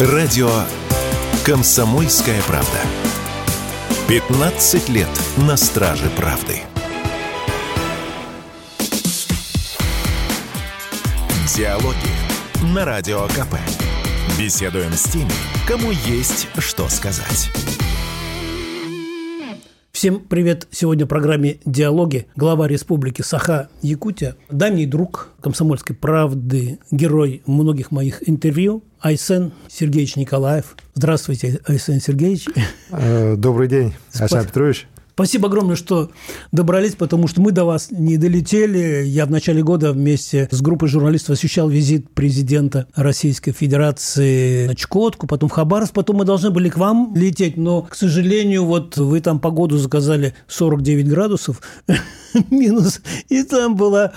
Радио «Комсомольская правда». 15 лет на страже правды. Диалоги на Радио КП. Беседуем с теми, кому есть что сказать. Всем привет! Сегодня в программе «Диалоги» глава республики Саха-Якутия, давний друг комсомольской правды, герой многих моих интервью Айсен Сергеевич Николаев. Здравствуйте, Айсен Сергеевич. Э, добрый день, Александр Петрович. Спасибо огромное, что добрались, потому что мы до вас не долетели. Я в начале года вместе с группой журналистов освещал визит президента Российской Федерации на Чукотку, потом в Хабаровск, потом мы должны были к вам лететь, но, к сожалению, вот вы там погоду заказали 49 градусов минус, и там была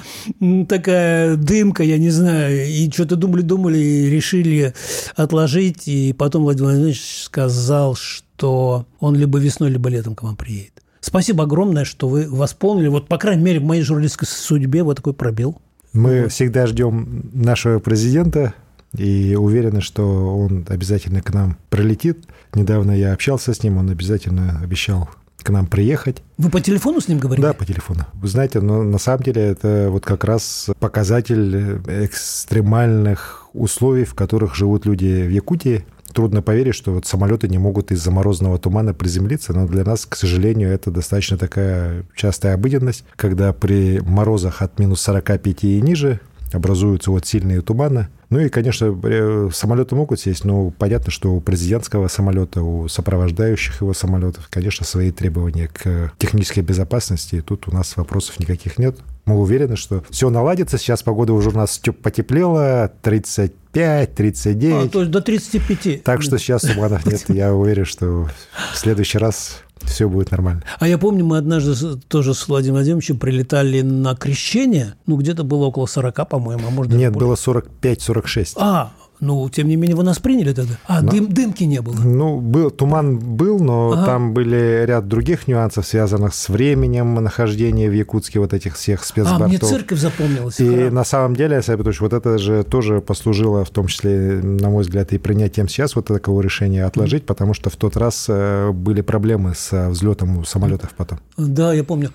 такая дымка, я не знаю, и что-то думали-думали, и решили отложить, и потом Владимир Владимирович сказал, что он либо весной, либо летом к вам приедет. Спасибо огромное, что вы восполнили. Вот, по крайней мере, в моей журналистской судьбе вот такой пробел. Мы вот. всегда ждем нашего президента и уверены, что он обязательно к нам прилетит. Недавно я общался с ним, он обязательно обещал к нам приехать. Вы по телефону с ним говорили? Да, по телефону. Вы знаете, но на самом деле это вот как раз показатель экстремальных условий, в которых живут люди в Якутии трудно поверить, что вот самолеты не могут из-за морозного тумана приземлиться, но для нас, к сожалению, это достаточно такая частая обыденность, когда при морозах от минус 45 и ниже образуются вот сильные туманы. Ну и, конечно, э, самолеты могут сесть, но понятно, что у президентского самолета, у сопровождающих его самолетов, конечно, свои требования к технической безопасности. И тут у нас вопросов никаких нет. Мы уверены, что все наладится. Сейчас погода уже у нас потеплела, 35, 39. А, то есть до 35. Так что сейчас туманов нет. Я уверен, что в следующий раз все будет нормально. А я помню, мы однажды тоже с Владимиром Владимировичем прилетали на крещение, ну, где-то было около 40, по-моему, а может Нет, было 45-46. А, ну, тем не менее, вы нас приняли тогда? А, но, дым, дымки не было? Ну, был, туман был, но ага. там были ряд других нюансов, связанных с временем нахождения в Якутске вот этих всех спецбортов. А, мне церковь запомнилась. И храм. на самом деле, Александр Петрович, вот это же тоже послужило, в том числе, на мой взгляд, и принятием сейчас вот такого решения отложить, mm. потому что в тот раз э, были проблемы с взлетом самолетов потом. Да, я помню.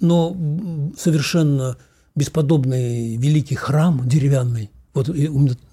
Но совершенно бесподобный великий храм деревянный, вот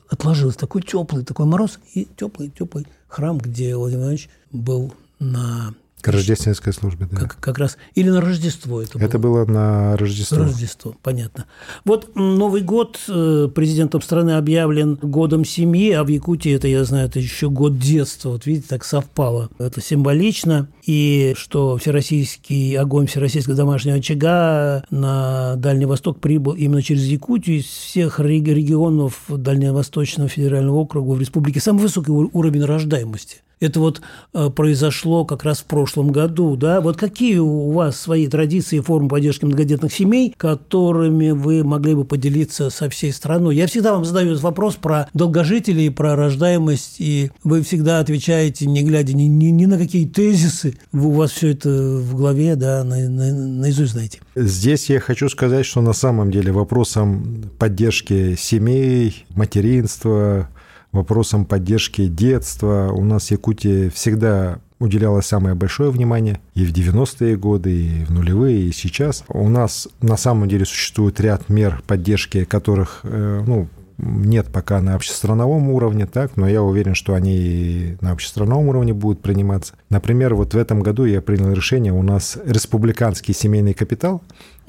отложился такой теплый, такой мороз и теплый, теплый храм, где Владимир Владимирович был на к рождественской службе, да. Как, как раз. Или на Рождество это было. Это было на Рождество. Рождество, понятно. Вот Новый год э, президентом страны объявлен годом семьи, а в Якутии это, я знаю, это еще год детства. Вот видите, так совпало. Это символично. И что всероссийский огонь всероссийского домашнего очага на Дальний Восток прибыл именно через Якутию. Из всех регионов Дальневосточного федерального округа в республике самый высокий уровень рождаемости – это вот э, произошло как раз в прошлом году, да? Вот какие у вас свои традиции и формы поддержки многодетных семей, которыми вы могли бы поделиться со всей страной? Я всегда вам задаю вопрос про долгожителей, про рождаемость, и вы всегда отвечаете, не глядя ни, ни, ни на какие тезисы, у вас все это в голове, да, на, на, наизусть знаете. Здесь я хочу сказать, что на самом деле вопросом поддержки семей, материнства, вопросам поддержки детства. У нас в Якутии всегда уделялось самое большое внимание и в 90-е годы, и в нулевые, и сейчас. У нас на самом деле существует ряд мер поддержки, которых э, ну, нет пока на общестрановом уровне, так, но я уверен, что они на общестрановом уровне будут приниматься. Например, вот в этом году я принял решение, у нас республиканский семейный капитал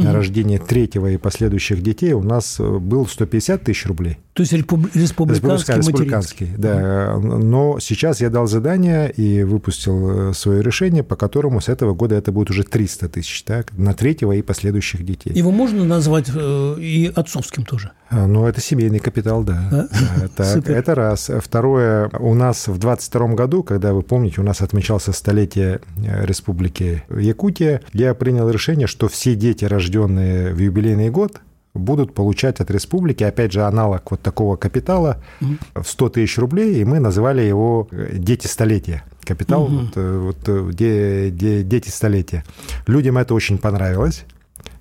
на рождение третьего и последующих детей у нас э, был 150 тысяч рублей. То есть республиканский, республиканский, да. Но сейчас я дал задание и выпустил э, свое решение, по которому с этого года это будет уже 300 тысяч, так, на третьего и последующих детей. Его можно назвать э, и отцовским тоже? А, ну, это семейный капитал, да. да? да так, это раз. Второе, у нас в 22 году, когда, вы помните, у нас отмечался столетие Республики Якутия, я принял решение, что все дети, рожденные рожденные в юбилейный год, будут получать от республики, опять же, аналог вот такого капитала в 100 тысяч рублей, и мы называли его э, «Дети столетия». Капитал, угу. вот, э, вот, э, де, де, дети столетия. Людям это очень понравилось.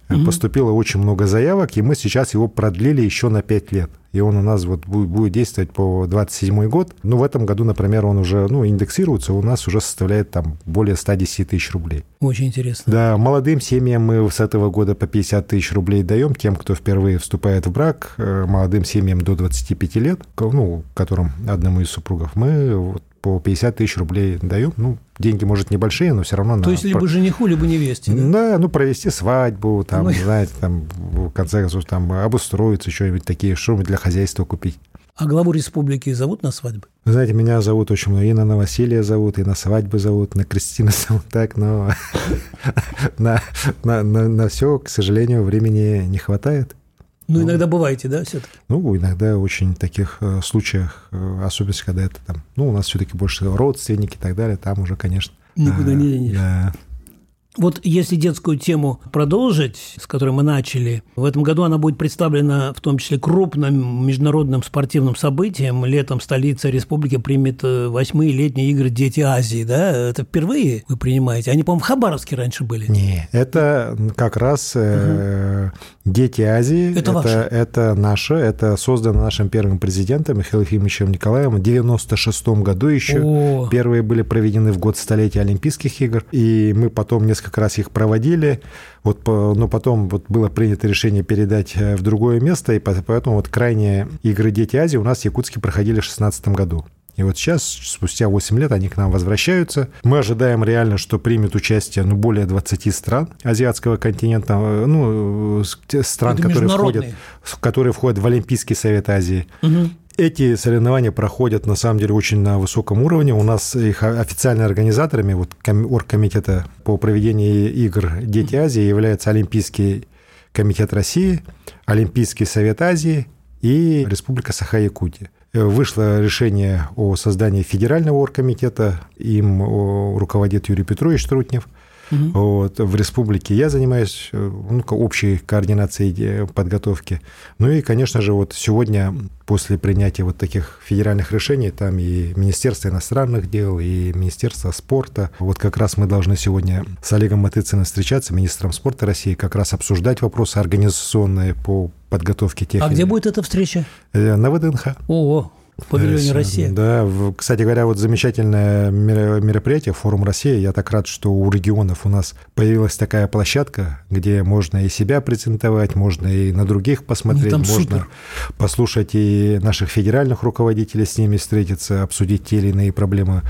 Угу. Поступило очень много заявок, и мы сейчас его продлили еще на 5 лет. И он у нас вот будет, будет действовать по 27 год. Ну, в этом году, например, он уже ну, индексируется, у нас уже составляет там более 110 тысяч рублей. Очень интересно. Да, молодым семьям мы с этого года по 50 тысяч рублей даем, тем, кто впервые вступает в брак, э, молодым семьям до 25 лет, ну, которым одному из супругов, мы вот по 50 тысяч рублей даем. Ну, деньги, может, небольшие, но все равно... То на... есть либо жениху, либо невесте, да? Да, ну, провести свадьбу, там, ну... знаете, там, в конце концов, там, обустроиться, что-нибудь такие, что-нибудь для хозяйства купить. А главу республики зовут на свадьбы? Вы знаете, меня зовут очень много. И на новоселье зовут, и на свадьбы зовут, на Кристина зовут так, но на, на, на, на все, к сожалению, времени не хватает. Ну, иногда бываете, да, все-таки? Ну, иногда очень таких э, случаях, э, особенно когда это там, ну, у нас все-таки больше родственники и так далее, там уже, конечно. Никуда не денешь. Да. Вот если детскую тему продолжить, с которой мы начали, в этом году она будет представлена в том числе крупным международным спортивным событием. Летом столица республики примет восьмые летние игры «Дети Азии». Да? Это впервые вы принимаете? Они, по-моему, в Хабаровске раньше были. Не, это как раз угу. «Дети Азии». Это, это, это наше, это создано нашим первым президентом Михаилом Ефимовичем Николаевым в 96 году еще. О. Первые были проведены в год столетия Олимпийских игр. И мы потом несколько раз их проводили, вот, но потом вот было принято решение передать э, в другое место, и поэтому вот крайние игры «Дети Азии» у нас в Якутске проходили в 2016 году. И вот сейчас, спустя 8 лет, они к нам возвращаются. Мы ожидаем реально, что примет участие ну, более 20 стран азиатского континента, э, ну, э, стран, которые входят, которые входят в Олимпийский совет Азии. Угу. Эти соревнования проходят, на самом деле, очень на высоком уровне. У нас их официальными организаторами, вот оргкомитета по проведению игр «Дети Азии» является Олимпийский комитет России, Олимпийский совет Азии и Республика Саха-Якутия. Вышло решение о создании федерального оргкомитета, им руководит Юрий Петрович Трутнев – Угу. Вот, в республике я занимаюсь э, ну, общей координацией подготовки. Ну и, конечно же, вот сегодня после принятия вот таких федеральных решений, там и Министерство иностранных дел, и Министерство спорта, вот как раз мы должны сегодня с Олегом Матыциным встречаться, министром спорта России, как раз обсуждать вопросы организационные по подготовке тех... А где будет эта встреча? Э, на ВДНХ. О, павильоне России. Да, кстати говоря, вот замечательное мероприятие, форум России. Я так рад, что у регионов у нас появилась такая площадка, где можно и себя презентовать, можно и на других посмотреть, ну, можно супер. послушать и наших федеральных руководителей с ними встретиться, обсудить те или иные проблемы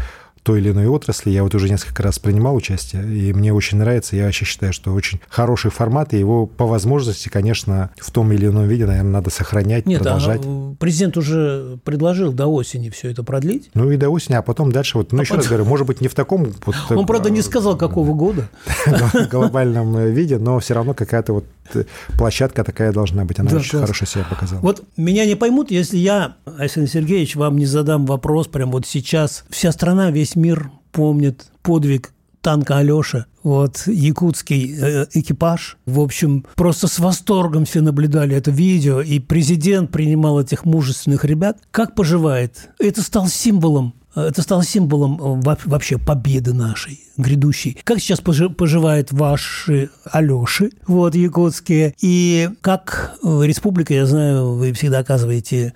той или иной отрасли. Я вот уже несколько раз принимал участие, и мне очень нравится. Я вообще считаю, что очень хороший формат, и его по возможности, конечно, в том или ином виде, наверное, надо сохранять, Нет, продолжать. А президент уже предложил до осени все это продлить. Ну и до осени, а потом дальше, вот, ну а еще потом... раз говорю, может быть, не в таком... Вот, Он, правда, не сказал, какого года. глобальном виде, но все равно какая-то вот площадка такая должна быть. Она очень хорошо себя показала. Вот меня не поймут, если я, Александр Сергеевич, вам не задам вопрос прямо вот сейчас. Вся страна, весь мир помнит подвиг танка Алёша, вот, якутский э, экипаж. В общем, просто с восторгом все наблюдали это видео, и президент принимал этих мужественных ребят. Как поживает? Это стал символом это стало символом э, вообще победы нашей грядущей. Как сейчас поживают ваши Алёши, вот, якутские, и как э, республика, я знаю, вы всегда оказываете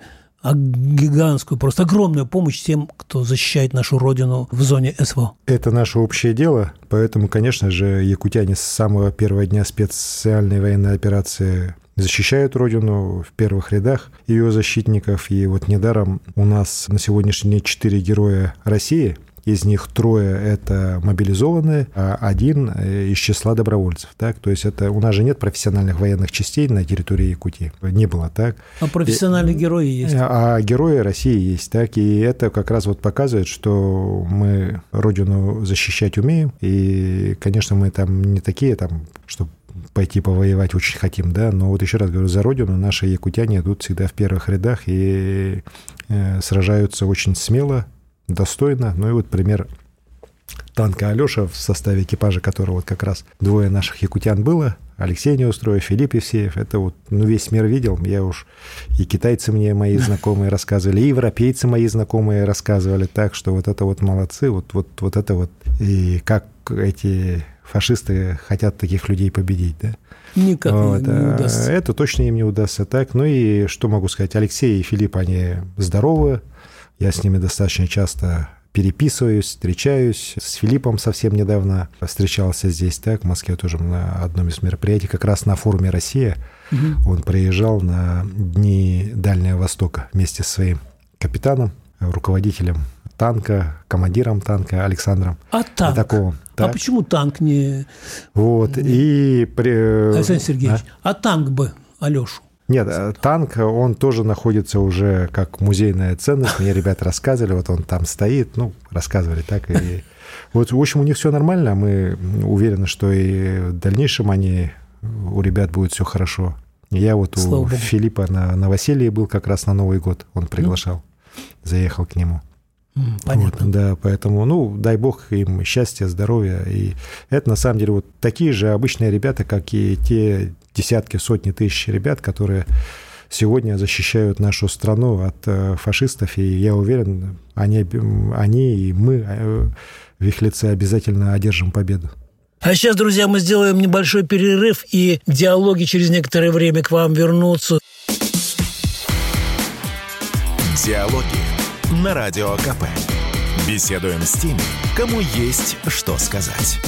гигантскую, просто огромную помощь тем, кто защищает нашу родину в зоне СВО. Это наше общее дело, поэтому, конечно же, якутяне с самого первого дня специальной военной операции защищают Родину в первых рядах ее защитников. И вот недаром у нас на сегодняшний день четыре героя России, из них трое – это мобилизованные, а один э, из числа добровольцев. Так? То есть это у нас же нет профессиональных военных частей на территории Якутии. Не было так. А профессиональные и, герои есть. А герои России есть. Так? И это как раз вот показывает, что мы Родину защищать умеем. И, конечно, мы там не такие, там, что пойти повоевать очень хотим, да, но вот еще раз говорю, за родину наши якутяне идут всегда в первых рядах и э, сражаются очень смело, достойно. Ну и вот пример танка Алеша, в составе экипажа которого вот как раз двое наших якутян было, Алексей Неустроев, Филипп Евсеев, это вот, ну, весь мир видел, я уж, и китайцы мне мои знакомые рассказывали, и европейцы мои знакомые рассказывали. Так, что вот это вот молодцы, вот, вот, вот это вот, и как эти фашисты хотят таких людей победить, да? Никак вот. не, не удастся. Это точно им не удастся так. Ну и что могу сказать? Алексей и Филипп, они здоровы. Я с ними достаточно часто переписываюсь, встречаюсь. С Филиппом совсем недавно встречался здесь, так, в Москве тоже на одном из мероприятий, как раз на форуме «Россия». Угу. Он приезжал на Дни Дальнего Востока вместе со своим капитаном, руководителем танка, командиром танка Александром а танк? Атаковым. А почему танк не... Вот, и... При... Александр Сергеевич, а, а танк бы Алешу? Нет, э, танк, он тоже находится уже как музейная ценность. Мне ребята рассказывали, вот он там стоит, ну, рассказывали так. И... Вот, в общем, у них все нормально. Мы уверены, что и в дальнейшем они, у ребят будет все хорошо. Я вот Слава у Богу. Филиппа на новоселье был как раз на Новый год. Он приглашал. Заехал к нему. Понятно. Вот, да, поэтому, ну, дай бог им счастья, здоровья. И это, на самом деле, вот такие же обычные ребята, как и те десятки, сотни тысяч ребят, которые сегодня защищают нашу страну от э, фашистов. И я уверен, они, они и мы э, в их лице обязательно одержим победу. А сейчас, друзья, мы сделаем небольшой перерыв, и диалоги через некоторое время к вам вернутся. Диалоги на Радио КП. Беседуем с теми, кому есть что сказать.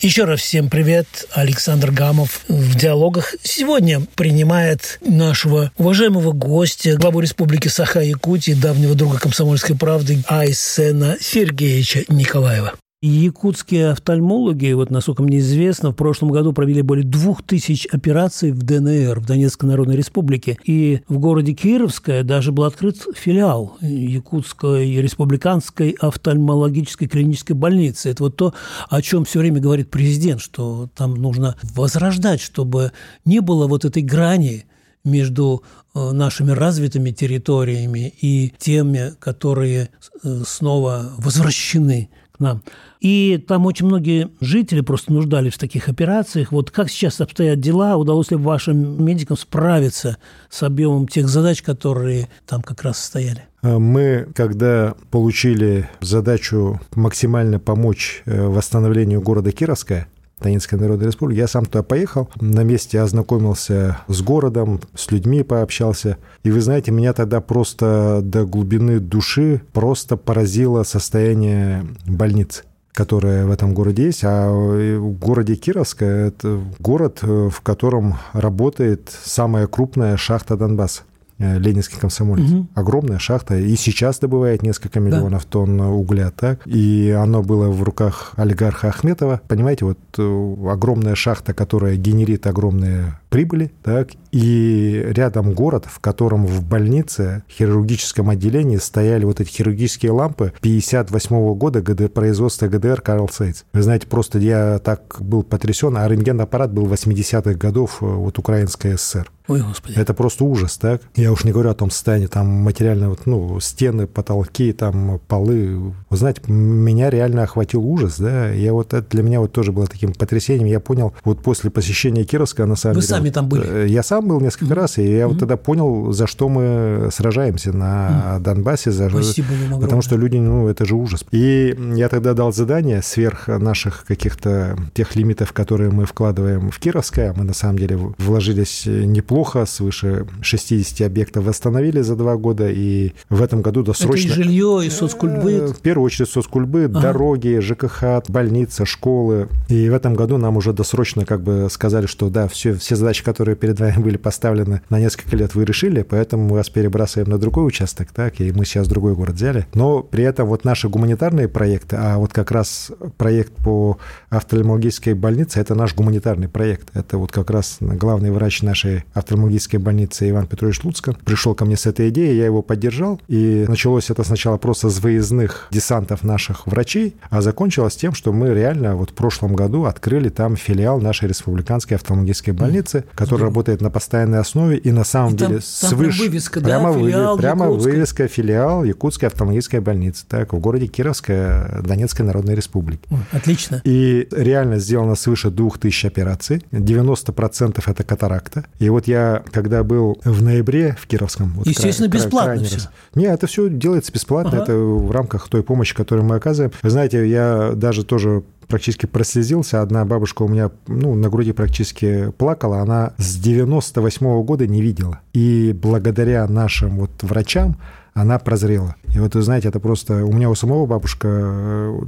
Еще раз всем привет. Александр Гамов в диалогах сегодня принимает нашего уважаемого гостя, главу Республики Саха-Якутии, давнего друга комсомольской правды Айсена Сергеевича Николаева. Якутские офтальмологи, вот насколько мне известно, в прошлом году провели более двух тысяч операций в ДНР, в Донецкой Народной Республике. И в городе Кировское даже был открыт филиал Якутской республиканской офтальмологической клинической больницы. Это вот то, о чем все время говорит президент, что там нужно возрождать, чтобы не было вот этой грани между э, нашими развитыми территориями и теми, которые э, снова возвращены к нам. И там очень многие жители просто нуждались в таких операциях. Вот как сейчас обстоят дела? Удалось ли вашим медикам справиться с объемом тех задач, которые там как раз стояли? А мы, когда получили задачу максимально помочь э, восстановлению города Кировская, Донецкой Народной Республики. Я сам туда поехал, на месте ознакомился с городом, с людьми пообщался. И вы знаете, меня тогда просто до глубины души просто поразило состояние больниц которая в этом городе есть, а в городе Кировская это город, в котором работает самая крупная шахта Донбасса. Э, Ленинский комсомолец. Угу. Огромная шахта. И сейчас добывает несколько миллионов да. тонн угля. Так? И оно было в руках олигарха Ахметова. Понимаете, вот э, огромная шахта, которая генерит огромные прибыли, так, и рядом город, в котором в больнице, в хирургическом отделении стояли вот эти хирургические лампы 58 года ГД, производства ГДР Карл Сейц. Вы знаете, просто я так был потрясен, а рентген-аппарат был 80-х годов э, вот Украинской ССР. Ой, Господи. Это просто ужас, так? Я уж не говорю о том состоянии, там материально, вот, ну, стены, потолки, там полы. Вы знаете, меня реально охватил ужас, да? Я вот, это для меня вот тоже было таким потрясением. Я понял, вот после посещения Кировска, на самом Вы деле... сами там были? Э, я сам был несколько mm-hmm. раз, и я mm-hmm. вот тогда понял, за что мы сражаемся на mm-hmm. Донбассе. За... Спасибо вам Потому что люди, ну, это же ужас. И я тогда дал задание сверх наших каких-то тех лимитов, которые мы вкладываем в Кировское. Мы, на самом деле, вложились неплохо, свыше 60 объектов восстановили за два года, и в этом году досрочно... Это и жилье, и соцкульбыт? Э, в первую очередь соцкульбыт, ага. дороги, ЖКХ, больница, школы. И в этом году нам уже досрочно как бы сказали, что да, все, все задачи, которые перед вами были поставлены на несколько лет, вы решили, поэтому мы вас перебрасываем на другой участок, так, и мы сейчас другой город взяли. Но при этом вот наши гуманитарные проекты, а вот как раз проект по офтальмологической больнице, это наш гуманитарный проект. Это вот как раз главный врач нашей офтальмологической больницы Иван Петрович Луцкан пришел ко мне с этой идеей, я его поддержал, и началось это сначала просто с выездных десантов наших врачей, а закончилось тем, что мы реально вот в прошлом году открыли там филиал нашей республиканской офтальмологической больницы, который работает на постоянной основе и на самом и деле там, свыше... Там вывеска, прямо, да, филиал прямо вывеска филиал Якутской офтальмологической больницы, так, в городе Кировская Донецкой Народной Республики. Отлично. И реально сделано свыше 2000 операций, 90% это катаракта. И вот я когда был в ноябре в Кировском... Вот Естественно, кра- бесплатно все. Раз... Не, это все делается бесплатно, ага. это в рамках той помощи, которую мы оказываем. Вы знаете, я даже тоже практически прослезился. Одна бабушка у меня ну, на груди практически плакала. Она с 98 -го года не видела. И благодаря нашим вот врачам она прозрела. И вот, вы знаете, это просто... У меня у самого бабушка э,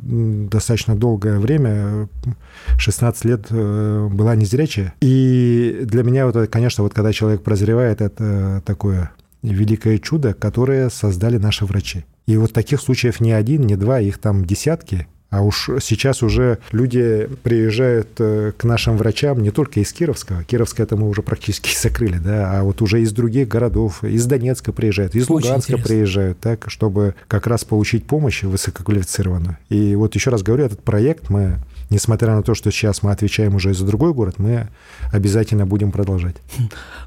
достаточно долгое время, 16 лет, э, была незрячая. И для меня, вот, конечно, вот когда человек прозревает, это такое великое чудо, которое создали наши врачи. И вот таких случаев не один, не два, их там десятки. А уж сейчас уже люди приезжают э, к нашим врачам не только из Кировского. Кировское это мы уже практически закрыли, да, а вот уже из других городов, из Донецка приезжают, из Очень Луганска интересно. приезжают, так, чтобы как раз получить помощь высококвалифицированную. И вот еще раз говорю, этот проект мы несмотря на то, что сейчас мы отвечаем уже за другой город, мы обязательно будем продолжать.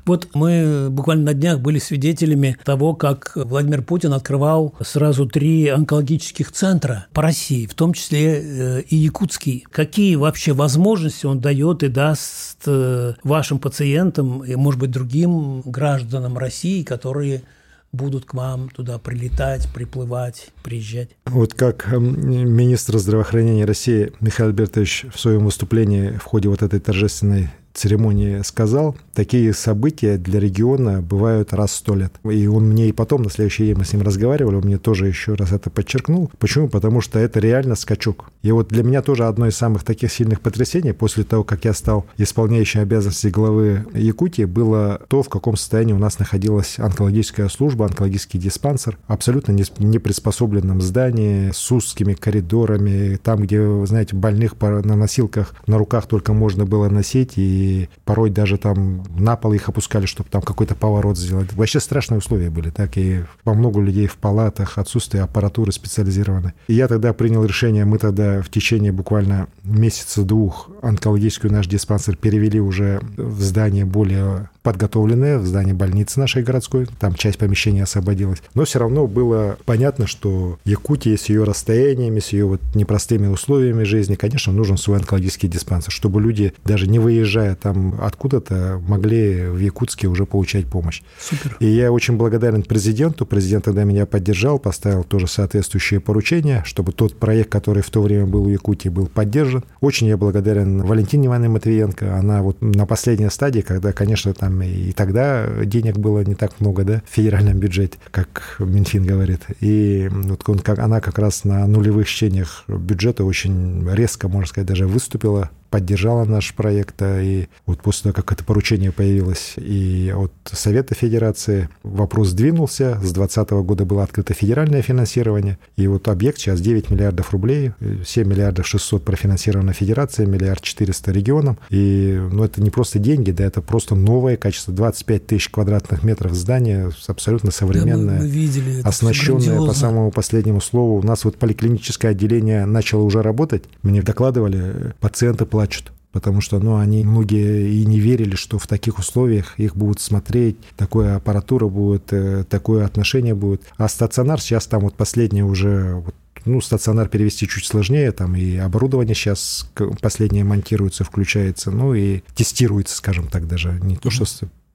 Вот мы буквально на днях были свидетелями того, как Владимир Путин открывал сразу три онкологических центра по России, в том числе э, и якутский. Какие вообще возможности он дает и даст э, вашим пациентам и, может быть, другим гражданам России, которые будут к вам туда прилетать, приплывать, приезжать. Вот как эм, министр здравоохранения России Михаил Альбертович в своем выступлении в ходе вот этой торжественной церемонии сказал, такие события для региона бывают раз в сто лет. И он мне и потом, на следующий день мы с ним разговаривали, он мне тоже еще раз это подчеркнул. Почему? Потому что это реально скачок. И вот для меня тоже одно из самых таких сильных потрясений после того, как я стал исполняющим обязанности главы Якутии, было то, в каком состоянии у нас находилась онкологическая служба, онкологический диспансер, абсолютно не приспособленном здании, с узкими коридорами, там, где, вы знаете, больных на носилках на руках только можно было носить, и порой даже там на пол их опускали, чтобы там какой-то поворот сделать. Вообще страшные условия были, так, и по много людей в палатах, отсутствие аппаратуры специализированной. И я тогда принял решение, мы тогда в течение буквально месяца-двух онкологическую наш диспансер перевели уже в здание более подготовленное, в здание больницы нашей городской, там часть помещения освободилась. Но все равно было понятно, что Якутия с ее расстояниями, с ее вот непростыми условиями жизни, конечно, нужен свой онкологический диспансер, чтобы люди, даже не выезжая там откуда-то, могли в Якутске уже получать помощь. Супер. И я очень благодарен президенту. Президент тогда меня поддержал, поставил тоже соответствующие поручения, чтобы тот проект, который в то время был в Якутии, был поддержан. Очень я благодарен Валентине Ивановне Матвиенко. Она вот на последней стадии, когда, конечно, там и тогда денег было не так много, да, в федеральном бюджете, как Минфин говорит. И вот он, как, она как раз на нулевых чтениях бюджета очень резко, можно сказать, даже выступила поддержала наш проект. И вот после того, как это поручение появилось и от Совета Федерации, вопрос сдвинулся. С 2020 года было открыто федеральное финансирование. И вот объект сейчас 9 миллиардов рублей, 7 миллиардов 600 профинансировано Федерацией, миллиард 400 регионам. И ну, это не просто деньги, да, это просто новое качество. 25 тысяч квадратных метров здания, абсолютно современное, да, мы, мы видели, оснащенное по самому последнему слову. У нас вот поликлиническое отделение начало уже работать. Мне докладывали, пациенты плачут потому что ну, они многие и не верили, что в таких условиях их будут смотреть, такая аппаратура будет, э, такое отношение будет. А стационар сейчас там вот последнее уже вот, ну, стационар перевести чуть сложнее, там и оборудование сейчас последнее монтируется, включается, ну и тестируется, скажем так, даже не то, что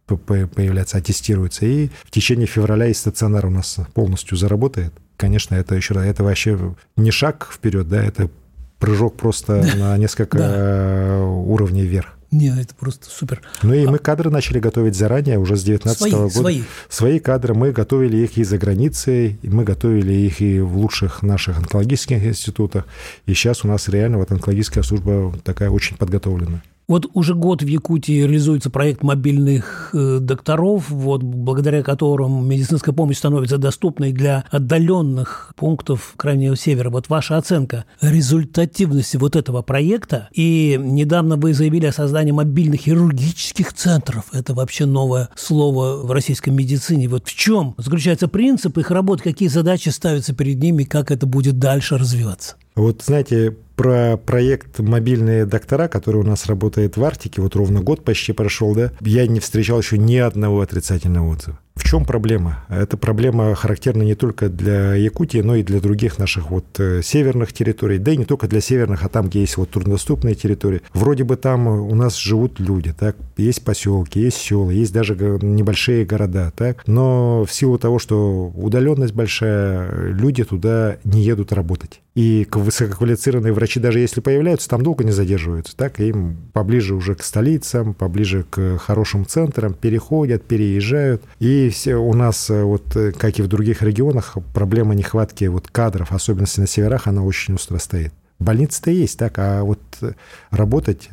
появляется, а тестируется. И в течение февраля и стационар у нас полностью заработает. Конечно, это еще это вообще не шаг вперед, да, это прыжок просто на несколько э, уровней вверх. Не, это просто супер. Ну и а... мы кадры начали готовить заранее, уже с 19 свои, года. Свои. Свои кадры. Мы готовили их и за границей, и мы готовили их и в лучших наших онкологических институтах. И сейчас у нас реально вот онкологическая служба такая очень подготовленная. Вот уже год в Якутии реализуется проект мобильных э, докторов, вот, благодаря которым медицинская помощь становится доступной для отдаленных пунктов Крайнего Севера. Вот ваша оценка результативности вот этого проекта. И недавно вы заявили о создании мобильных хирургических центров. Это вообще новое слово в российской медицине. Вот в чем заключается принцип их работы, какие задачи ставятся перед ними, как это будет дальше развиваться? Вот, знаете, про проект «Мобильные доктора», который у нас работает в Арктике, вот ровно год почти прошел, да, я не встречал еще ни одного отрицательного отзыва. В чем проблема? Эта проблема характерна не только для Якутии, но и для других наших вот э, северных территорий, да и не только для северных, а там, где есть вот труднодоступные территории. Вроде бы там у нас живут люди, так, есть поселки, есть села, есть даже небольшие города, так, но в силу того, что удаленность большая, люди туда не едут работать. И высококвалифицированные врачи, даже если появляются, там долго не задерживаются. Так, им поближе уже к столицам, поближе к хорошим центрам переходят, переезжают. И все у нас, э, вот, э, как и в других регионах, проблема нехватки вот, кадров, особенно на северах, она очень остро стоит. Больницы-то есть, так, а вот э, работать,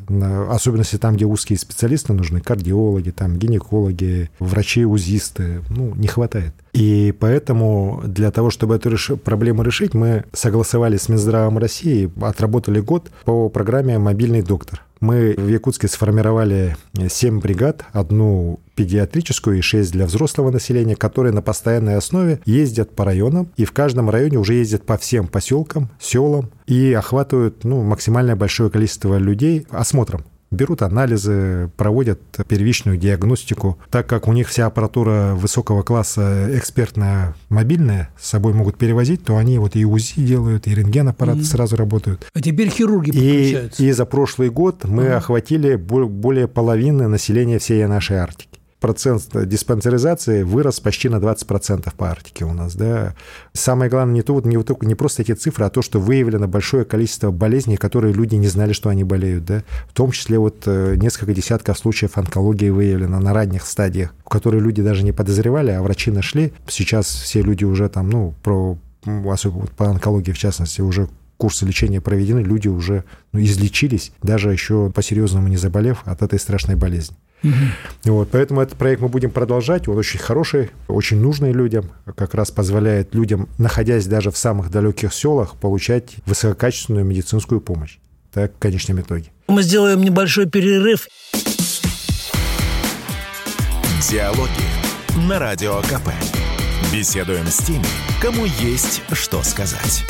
особенно если там, где узкие специалисты нужны, кардиологи, там, гинекологи, врачи-узисты, ну, не хватает. И поэтому для того, чтобы эту реш... проблему решить, мы согласовали с Минздравом России, отработали год по программе «Мобильный доктор». Мы в Якутске сформировали 7 бригад, одну педиатрическую и 6 для взрослого населения, которые на постоянной основе ездят по районам, и в каждом районе уже ездят по всем поселкам, селам и охватывают ну, максимальное большое количество людей осмотром берут анализы, проводят первичную диагностику. Так как у них вся аппаратура высокого класса экспертная, мобильная, с собой могут перевозить, то они вот и УЗИ делают, и рентген-аппараты mm-hmm. сразу работают. А теперь хирурги подключаются. И, и за прошлый год мы mm-hmm. охватили более половины населения всей нашей Арктики процент диспансеризации вырос почти на 20% по Арктике у нас. Да. Самое главное не, то, не, не просто эти цифры, а то, что выявлено большое количество болезней, которые люди не знали, что они болеют. Да. В том числе вот э, несколько десятков случаев онкологии выявлено на ранних стадиях, которые люди даже не подозревали, а врачи нашли. Сейчас все люди уже там, ну, про, особенно по онкологии в частности, уже курсы лечения проведены, люди уже ну, излечились, даже еще по-серьезному не заболев от этой страшной болезни. Угу. Вот, поэтому этот проект мы будем продолжать. Он очень хороший, очень нужный людям. Как раз позволяет людям, находясь даже в самых далеких селах, получать высококачественную медицинскую помощь. Так, в конечном итоге. Мы сделаем небольшой перерыв. Диалоги на Радио КП. Беседуем с теми, кому есть что сказать.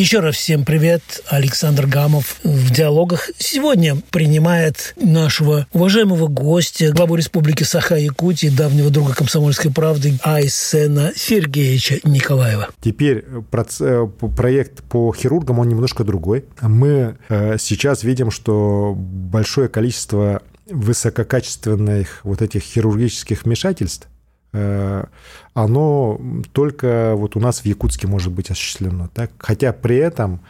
Еще раз всем привет. Александр Гамов в диалогах сегодня принимает нашего уважаемого гостя, главу Республики Саха-Якутии, давнего друга комсомольской правды Айсена Сергеевича Николаева. Теперь э, проект по хирургам, он немножко другой. Мы э, сейчас видим, что большое количество высококачественных вот этих хирургических вмешательств Э, оно только вот у нас в Якутске может быть осуществлено. Так? Хотя при этом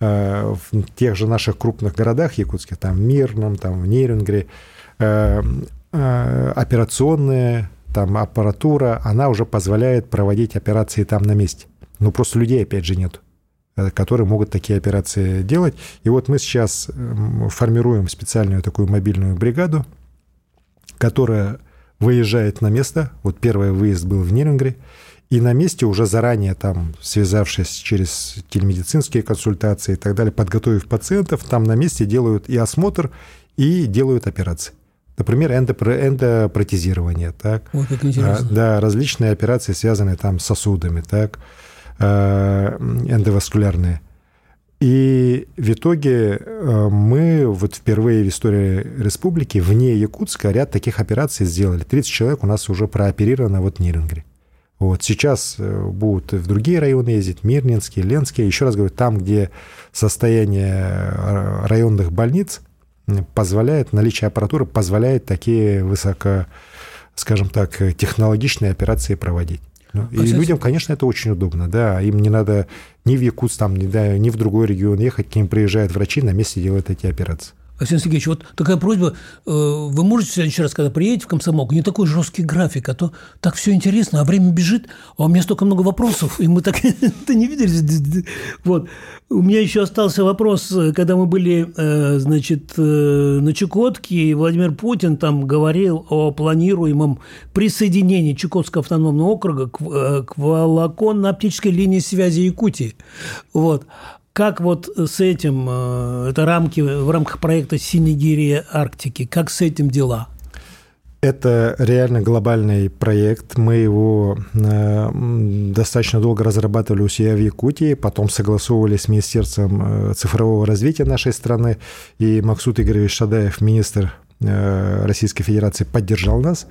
э, в тех же наших крупных городах якутских, там в Мирном, там в Нейрингре, э, операционная там аппаратура, она уже позволяет проводить операции там на месте. Но просто людей, опять же, нет которые могут такие операции делать. И вот мы сейчас формируем специальную такую мобильную бригаду, которая выезжает на место. Вот первый выезд был в Нирингре. И на месте уже заранее, там, связавшись через телемедицинские консультации и так далее, подготовив пациентов, там на месте делают и осмотр, и делают операции. Например, эндопротезирование, так? Ой, как интересно. Да, различные операции, связанные там с сосудами, так, э, эндоваскулярные. И в итоге э, мы вот впервые в истории республики вне Якутска ряд таких операций сделали. 30 человек у нас уже прооперировано вот в Нирингре. Вот сейчас э, будут в другие районы ездить, Мирнинские, Ленские. Еще раз говорю, там, где состояние э, районных больниц позволяет, наличие аппаратуры позволяет такие высоко, скажем так, технологичные операции проводить. Ну, и людям, конечно, это очень удобно, да, им не надо ни в Якутск, там, ни, да, ни в другой регион ехать, к ним приезжают врачи, на месте делают эти операции. Александр Сергеевич, вот такая просьба. Э, вы можете в следующий раз, когда приедете в комсомолку, не такой жесткий график, а то так все интересно, а время бежит, а у меня столько много вопросов, и мы так это не видели. Вот. У меня еще остался вопрос, когда мы были, э, значит, э, на Чукотке, и Владимир Путин там говорил о планируемом присоединении Чукотского автономного округа к волоконно-оптической линии связи Якутии. Вот. Как вот с этим, э, это рамки в рамках проекта «Синегирия Арктики», как с этим дела? Это реально глобальный проект. Мы его э, достаточно долго разрабатывали у себя в Якутии, потом согласовывали с Министерством э, цифрового развития нашей страны. И Максут Игоревич Шадаев, министр Российской Федерации поддержал нас.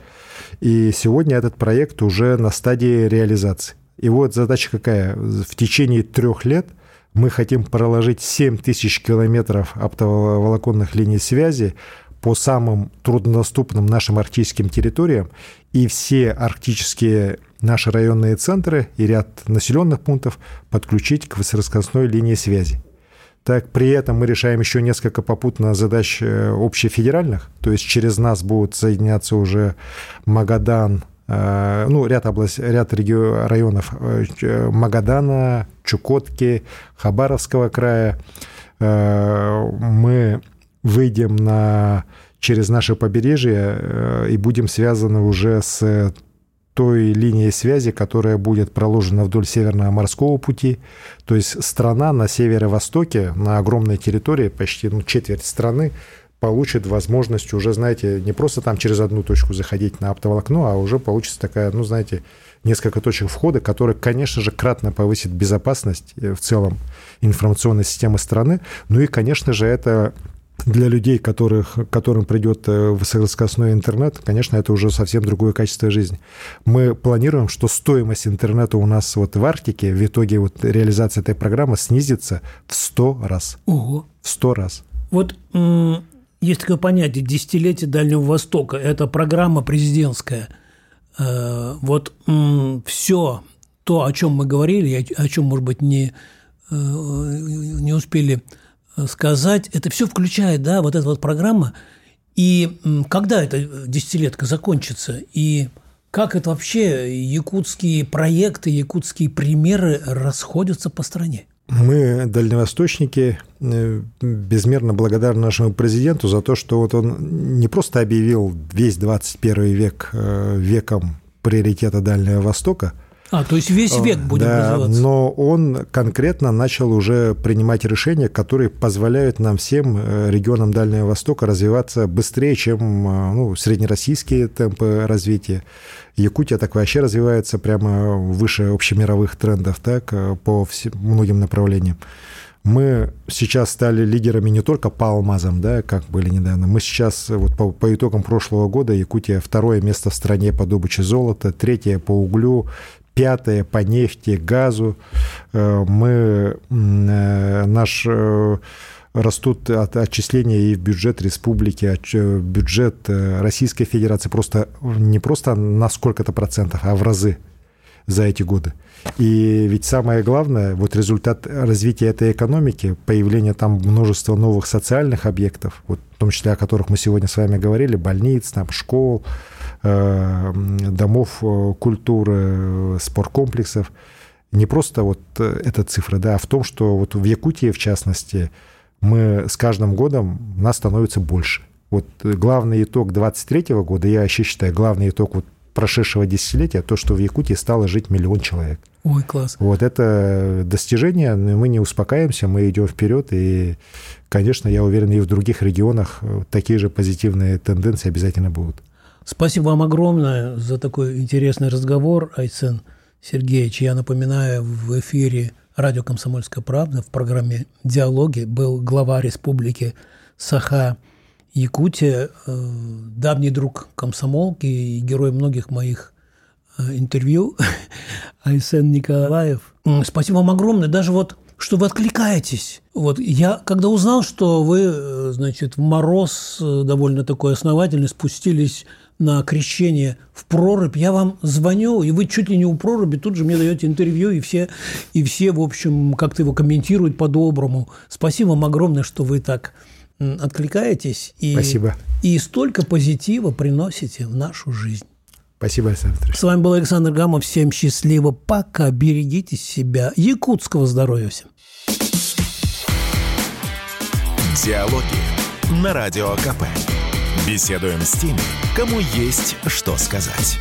И сегодня этот проект уже на стадии реализации. И вот задача какая? В течение трех лет мы хотим проложить 7 тысяч километров оптоволоконных линий связи по самым труднодоступным нашим арктическим территориям, и все арктические наши районные центры и ряд населенных пунктов подключить к высокоскоростной линии связи. Так, при этом мы решаем еще несколько попутно задач э, общефедеральных, то есть через нас будут соединяться уже Магадан, ну, ряд, область, ряд регион, районов э, Магадана, Чукотки, Хабаровского края. Мы выйдем на, через наше побережье и будем связаны уже с той линией связи, которая будет проложена вдоль Северного морского пути. То есть страна на северо-востоке, на огромной территории, почти ну, четверть страны, получит возможность уже, знаете, не просто там через одну точку заходить на оптоволокно, а уже получится такая, ну, знаете, несколько точек входа, которые, конечно же, кратно повысит безопасность э, в целом информационной системы страны. Ну и, конечно же, это для людей, которых, которым придет э, высокоскоростной интернет, конечно, это уже совсем другое качество жизни. Мы планируем, что стоимость интернета у нас вот в Арктике в итоге вот реализации этой программы снизится в 100 раз. Ого. В 100 раз. Вот есть такое понятие «десятилетие Дальнего Востока». Это программа президентская. Э, вот все то, о чем мы говорили, о чем, может быть, не, э, не успели сказать, это все включает, да, вот эта вот программа. И когда эта десятилетка закончится, и как это вообще якутские проекты, якутские примеры расходятся по стране? Мы, дальневосточники, э, безмерно благодарны нашему президенту за то, что вот он не просто объявил весь 21 век э, веком приоритета Дальнего Востока – а, то есть весь век будет да, называться. Но он конкретно начал уже принимать решения, которые позволяют нам всем э, регионам Дальнего Востока развиваться быстрее, чем э, ну, среднероссийские темпы развития. Якутия так вообще развивается прямо выше общемировых трендов так, э, по всем, многим направлениям. Мы сейчас стали лидерами не только по алмазам, да, как были недавно. Мы сейчас, вот по, по итогам прошлого года, Якутия второе место в стране по добыче золота, третье по углю, пятое по нефти, газу. Э, мы, э, наш э, растут от отчисления и в бюджет республики, бюджет Российской Федерации просто не просто на сколько-то процентов, а в разы за эти годы. И ведь самое главное, вот результат развития этой экономики, появление там множества новых социальных объектов, вот, в том числе о которых мы сегодня с вами говорили, больниц, там, школ, домов э, культуры, спорткомплексов, не просто вот э, эта цифра, да, а в том, что вот в Якутии, в частности, мы с каждым годом нас становится больше. Вот главный итог 23 года, я вообще считаю, главный итог вот прошедшего десятилетия, то, что в Якутии стало жить миллион человек. Ой, класс. Вот это достижение, но мы не успокаиваемся, мы идем вперед, и, конечно, я уверен, и в других регионах такие же позитивные тенденции обязательно будут. Спасибо вам огромное за такой интересный разговор, Айцен Сергеевич. Я напоминаю, в эфире радио «Комсомольская правда» в программе «Диалоги» был глава республики Саха Якутия, э, давний друг комсомолки и герой многих моих э, интервью, Айсен Николаев. Спасибо вам огромное. Даже вот что вы откликаетесь. Вот я, когда узнал, что вы, э, значит, в мороз довольно такой основательный спустились на крещение в прорубь, я вам звоню, и вы чуть ли не у проруби тут же мне даете интервью, и все, и все в общем, как-то его комментируют по-доброму. Спасибо вам огромное, что вы так откликаетесь и, Спасибо. и столько позитива приносите в нашу жизнь. Спасибо, Александр С вами был Александр Гамов. Всем счастливо. Пока. Берегите себя. Якутского здоровья всем. Диалоги на Радио КП. Беседуем с теми, кому есть что сказать.